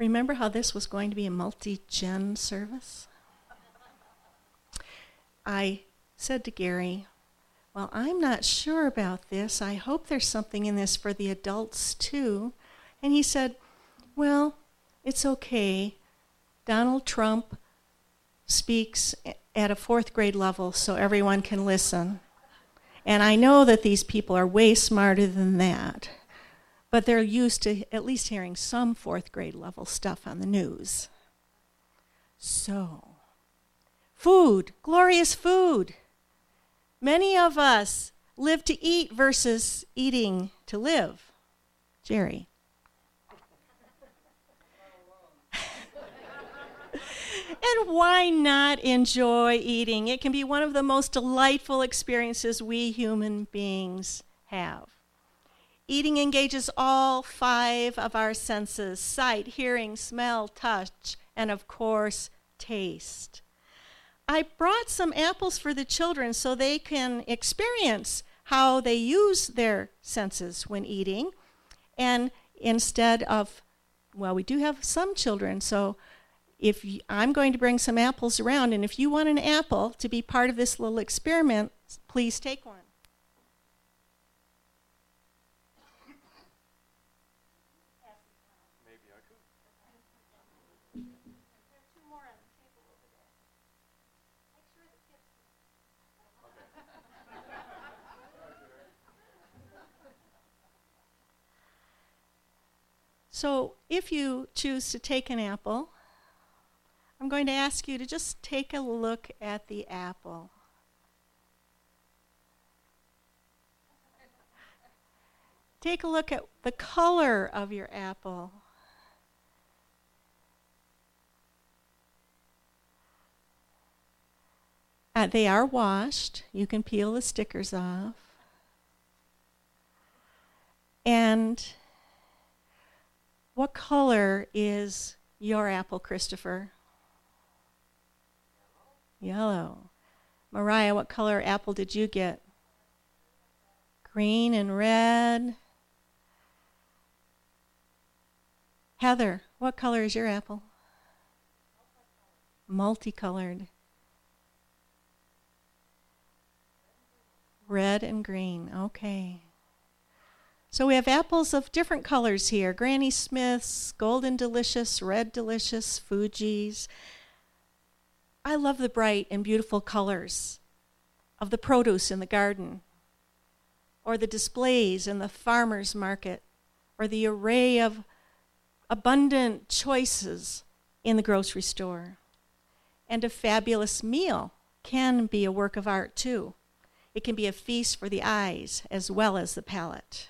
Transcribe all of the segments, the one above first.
Remember how this was going to be a multi gen service? I said to Gary, Well, I'm not sure about this. I hope there's something in this for the adults too. And he said, Well, it's okay. Donald Trump speaks at a fourth grade level so everyone can listen. And I know that these people are way smarter than that but they're used to at least hearing some fourth grade level stuff on the news. So, food, glorious food. Many of us live to eat versus eating to live. Jerry. and why not enjoy eating? It can be one of the most delightful experiences we human beings have. Eating engages all five of our senses sight, hearing, smell, touch, and of course, taste. I brought some apples for the children so they can experience how they use their senses when eating. And instead of, well, we do have some children, so if I'm going to bring some apples around, and if you want an apple to be part of this little experiment, please take one. So if you choose to take an apple, I'm going to ask you to just take a look at the apple. Take a look at the color of your apple. Uh, they are washed. You can peel the stickers off. And what color is your apple, Christopher? Yellow. Mariah, what color apple did you get? Green and red. Heather, what color is your apple? Multicolored. Red and green. Okay. So we have apples of different colors here Granny Smith's, Golden Delicious, Red Delicious, Fuji's. I love the bright and beautiful colors of the produce in the garden, or the displays in the farmer's market, or the array of abundant choices in the grocery store. And a fabulous meal can be a work of art too. It can be a feast for the eyes as well as the palate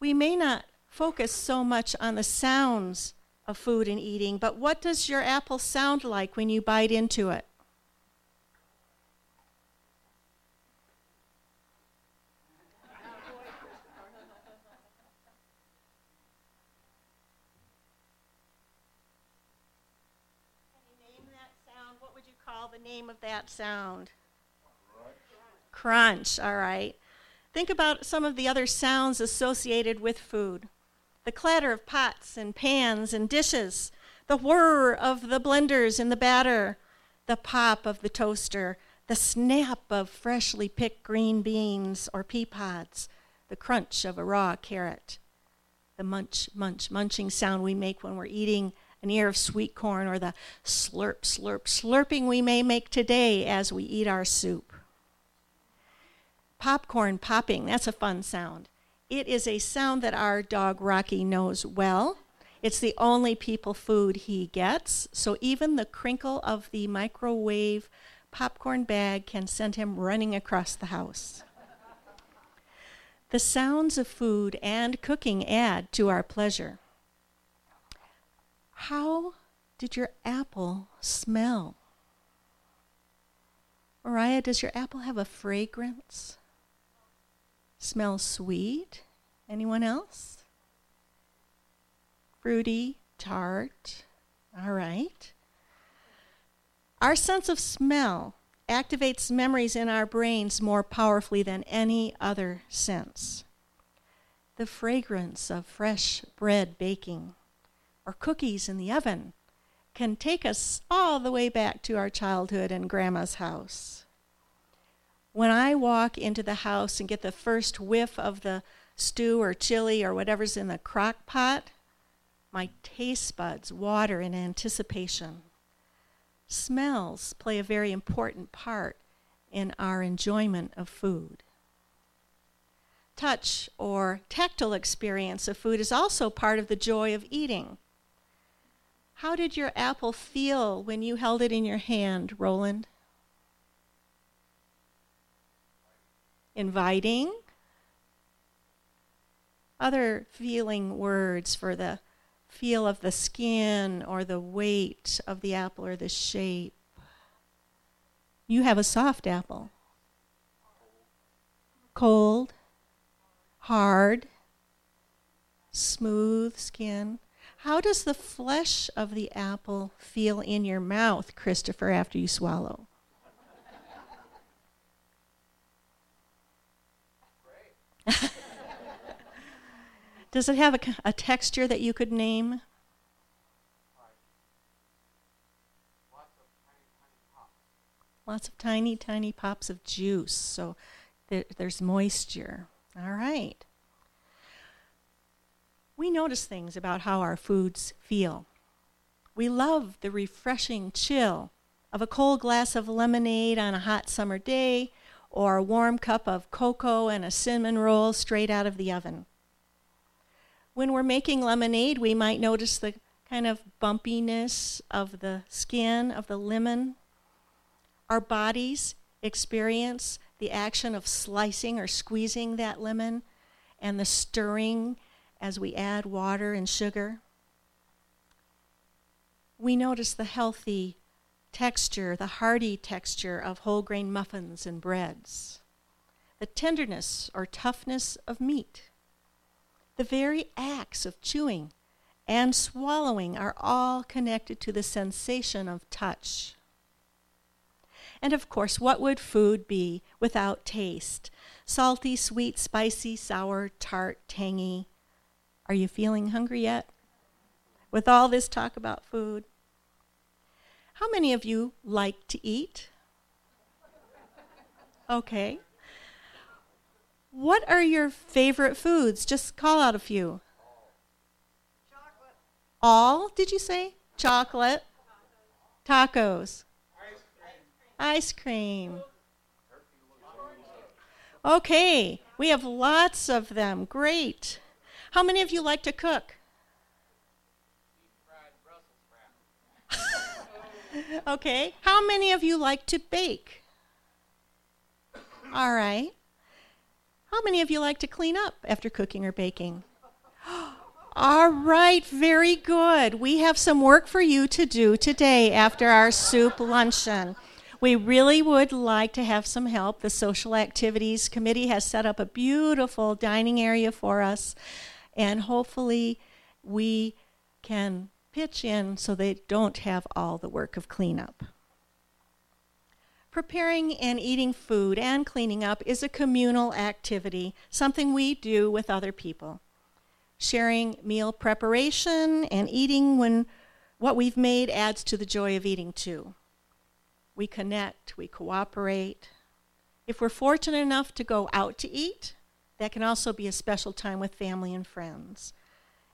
we may not focus so much on the sounds of food and eating, but what does your apple sound like when you bite into it? Can you name that sound? What would you call the name of that sound? Crunch. Crunch, all right. Think about some of the other sounds associated with food the clatter of pots and pans and dishes, the whir of the blenders in the batter, the pop of the toaster, the snap of freshly picked green beans or pea pods, the crunch of a raw carrot, the munch, munch, munching sound we make when we're eating an ear of sweet corn, or the slurp, slurp, slurping we may make today as we eat our soup. Popcorn popping, that's a fun sound. It is a sound that our dog Rocky knows well. It's the only people food he gets, so even the crinkle of the microwave popcorn bag can send him running across the house. the sounds of food and cooking add to our pleasure. How did your apple smell? Mariah, does your apple have a fragrance? Smells sweet. Anyone else? Fruity, tart. All right. Our sense of smell activates memories in our brains more powerfully than any other sense. The fragrance of fresh bread baking, or cookies in the oven can take us all the way back to our childhood and grandma's house. When I walk into the house and get the first whiff of the stew or chili or whatever's in the crock pot, my taste buds water in anticipation. Smells play a very important part in our enjoyment of food. Touch or tactile experience of food is also part of the joy of eating. How did your apple feel when you held it in your hand, Roland? Inviting. Other feeling words for the feel of the skin or the weight of the apple or the shape. You have a soft apple. Cold, hard, smooth skin. How does the flesh of the apple feel in your mouth, Christopher, after you swallow? Does it have a, a texture that you could name? Lots of tiny, tiny pops of juice. So there, there's moisture. All right. We notice things about how our foods feel. We love the refreshing chill of a cold glass of lemonade on a hot summer day, or a warm cup of cocoa and a cinnamon roll straight out of the oven. When we're making lemonade, we might notice the kind of bumpiness of the skin of the lemon. Our bodies experience the action of slicing or squeezing that lemon and the stirring as we add water and sugar. We notice the healthy texture, the hearty texture of whole grain muffins and breads, the tenderness or toughness of meat the very acts of chewing and swallowing are all connected to the sensation of touch. And of course, what would food be without taste? Salty, sweet, spicy, sour, tart, tangy. Are you feeling hungry yet? With all this talk about food? How many of you like to eat? Okay. What are your favorite foods? Just call out a few. Chocolate. All, did you say? Chocolate. Tacos. Ice cream. Ice cream. Okay, we have lots of them. Great. How many of you like to cook? Okay. How many of you like to bake? All right. How many of you like to clean up after cooking or baking? All right, very good. We have some work for you to do today after our soup luncheon. We really would like to have some help. The Social Activities Committee has set up a beautiful dining area for us, and hopefully, we can pitch in so they don't have all the work of cleanup. Preparing and eating food and cleaning up is a communal activity, something we do with other people. Sharing meal preparation and eating when what we've made adds to the joy of eating too. We connect, we cooperate. If we're fortunate enough to go out to eat, that can also be a special time with family and friends.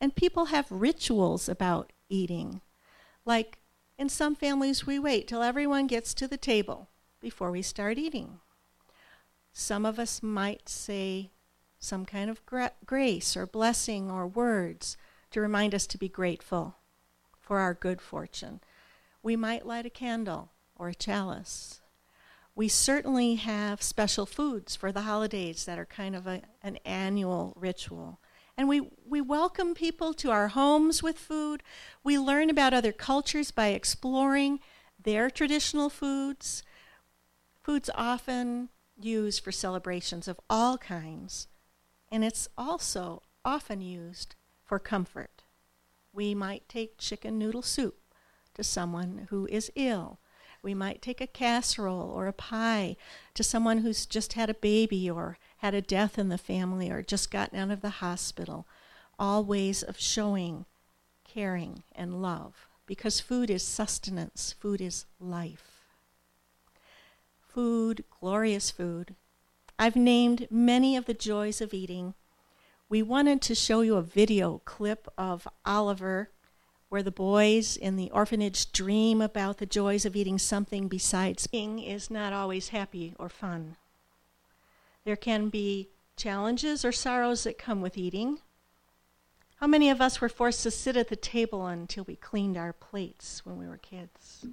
And people have rituals about eating. Like in some families, we wait till everyone gets to the table before we start eating. Some of us might say some kind of gra- grace or blessing or words to remind us to be grateful for our good fortune. We might light a candle or a chalice. We certainly have special foods for the holidays that are kind of a, an annual ritual. And we, we welcome people to our homes with food. We learn about other cultures by exploring their traditional foods. Food's often used for celebrations of all kinds, and it's also often used for comfort. We might take chicken noodle soup to someone who is ill. We might take a casserole or a pie to someone who's just had a baby or had a death in the family or just gotten out of the hospital. All ways of showing caring, and love because food is sustenance, food is life. Food, glorious food. I've named many of the joys of eating. We wanted to show you a video clip of Oliver where the boys in the orphanage dream about the joys of eating something besides eating is not always happy or fun. There can be challenges or sorrows that come with eating. How many of us were forced to sit at the table until we cleaned our plates when we were kids?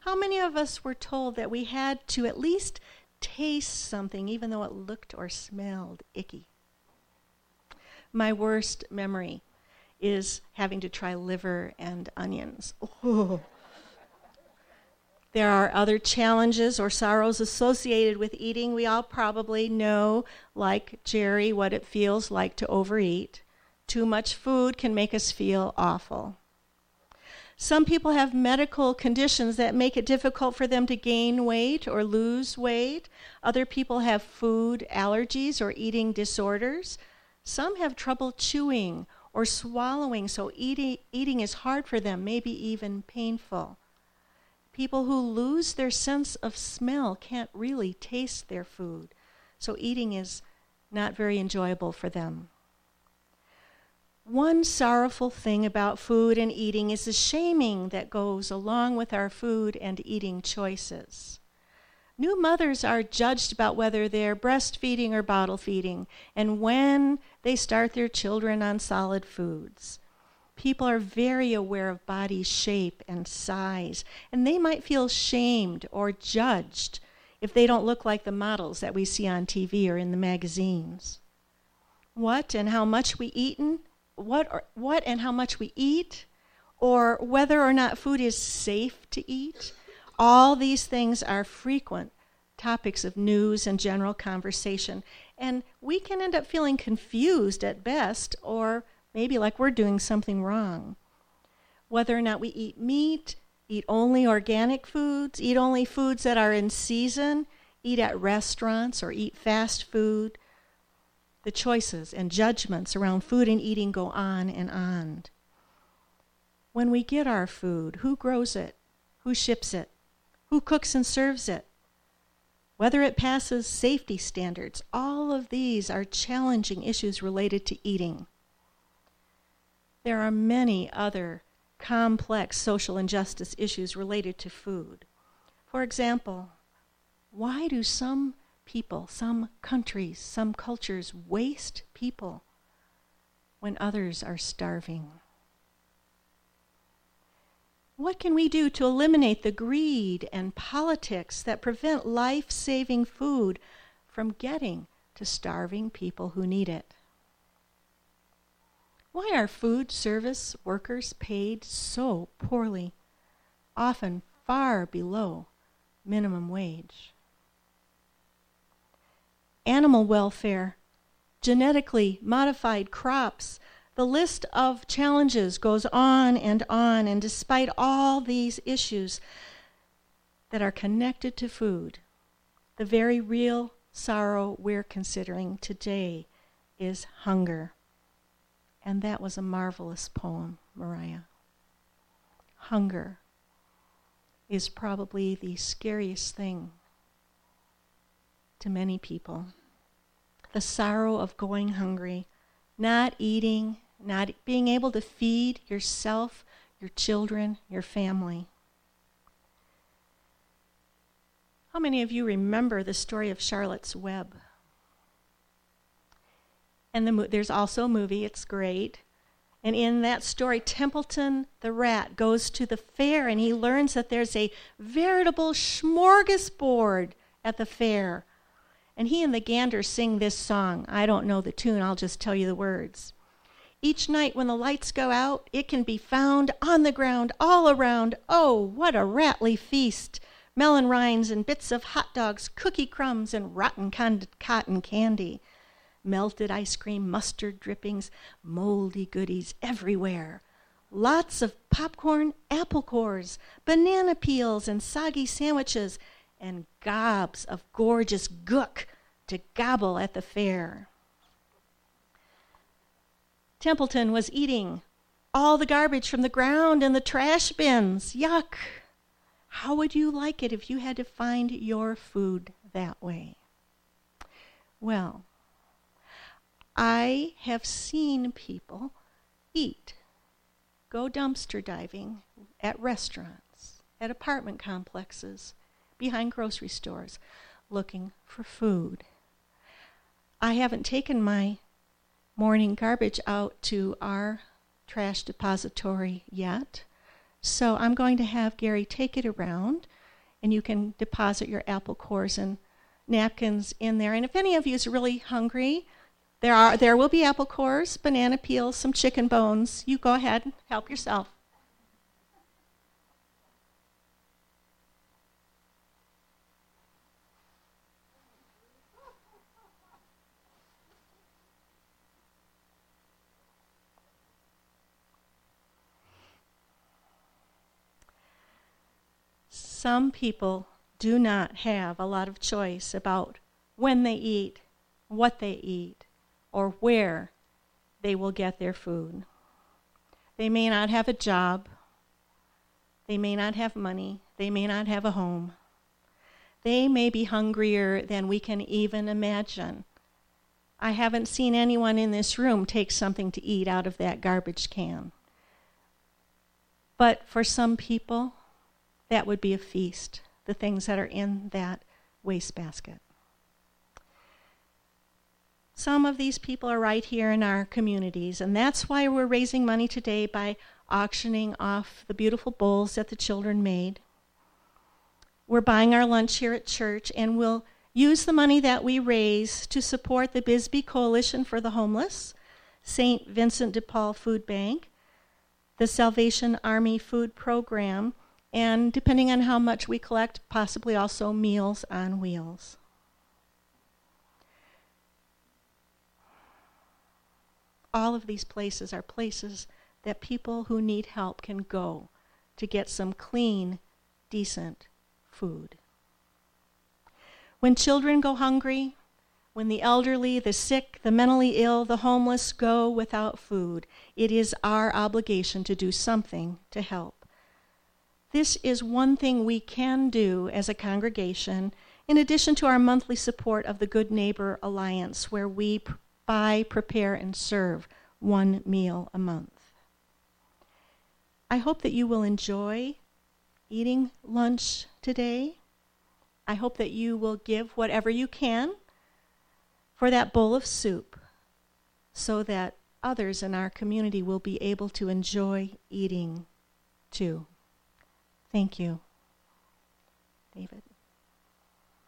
How many of us were told that we had to at least taste something even though it looked or smelled icky? My worst memory is having to try liver and onions. Oh. There are other challenges or sorrows associated with eating. We all probably know, like Jerry, what it feels like to overeat. Too much food can make us feel awful. Some people have medical conditions that make it difficult for them to gain weight or lose weight. Other people have food allergies or eating disorders. Some have trouble chewing or swallowing, so eating, eating is hard for them, maybe even painful. People who lose their sense of smell can't really taste their food, so eating is not very enjoyable for them. One sorrowful thing about food and eating is the shaming that goes along with our food and eating choices. New mothers are judged about whether they're breastfeeding or bottle feeding and when they start their children on solid foods. People are very aware of body shape and size, and they might feel shamed or judged if they don't look like the models that we see on TV or in the magazines. What and how much we eaten, what, or, what and how much we eat, or whether or not food is safe to eat, all these things are frequent topics of news and general conversation. And we can end up feeling confused at best, or maybe like we're doing something wrong. Whether or not we eat meat, eat only organic foods, eat only foods that are in season, eat at restaurants, or eat fast food. The choices and judgments around food and eating go on and on. When we get our food, who grows it? Who ships it? Who cooks and serves it, whether it passes safety standards. All of these are challenging issues related to eating. There are many other complex social injustice issues related to food. For example, why do some people, some countries, some cultures waste people when others are starving? What can we do to eliminate the greed and politics that prevent life saving food from getting to starving people who need it? Why are food service workers paid so poorly, often far below minimum wage? Animal welfare, genetically modified crops, the list of challenges goes on and on, and despite all these issues that are connected to food, the very real sorrow we're considering today is hunger. And that was a marvelous poem, Mariah. Hunger is probably the scariest thing to many people. The sorrow of going hungry, not eating, not being able to feed yourself, your children, your family. How many of you remember the story of Charlotte's Web? And the mo- there's also a movie, it's great. And in that story, Templeton the rat goes to the fair and he learns that there's a veritable smorgasbord at the fair. And he and the gander sing this song. I don't know the tune, I'll just tell you the words. Each night when the lights go out, it can be found on the ground all around. Oh, what a rattly feast! Melon rinds and bits of hot dogs, cookie crumbs, and rotten con- cotton candy. Melted ice cream, mustard drippings, moldy goodies everywhere. Lots of popcorn, apple cores, banana peels, and soggy sandwiches, and gobs of gorgeous gook to gobble at the fair. Templeton was eating all the garbage from the ground and the trash bins. Yuck. How would you like it if you had to find your food that way? Well, I have seen people eat, go dumpster diving at restaurants, at apartment complexes, behind grocery stores, looking for food. I haven't taken my morning garbage out to our trash depository yet. So I'm going to have Gary take it around and you can deposit your apple cores and napkins in there. And if any of you is really hungry, there are there will be apple cores, banana peels, some chicken bones. You go ahead and help yourself. Some people do not have a lot of choice about when they eat, what they eat, or where they will get their food. They may not have a job. They may not have money. They may not have a home. They may be hungrier than we can even imagine. I haven't seen anyone in this room take something to eat out of that garbage can. But for some people, that would be a feast, the things that are in that wastebasket. Some of these people are right here in our communities, and that's why we're raising money today by auctioning off the beautiful bowls that the children made. We're buying our lunch here at church, and we'll use the money that we raise to support the Bisbee Coalition for the Homeless, St. Vincent de Paul Food Bank, the Salvation Army Food Program, and depending on how much we collect, possibly also Meals on Wheels. All of these places are places that people who need help can go to get some clean, decent food. When children go hungry, when the elderly, the sick, the mentally ill, the homeless go without food, it is our obligation to do something to help. This is one thing we can do as a congregation, in addition to our monthly support of the Good Neighbor Alliance, where we buy, prepare, and serve one meal a month. I hope that you will enjoy eating lunch today. I hope that you will give whatever you can for that bowl of soup so that others in our community will be able to enjoy eating too. Thank you, David.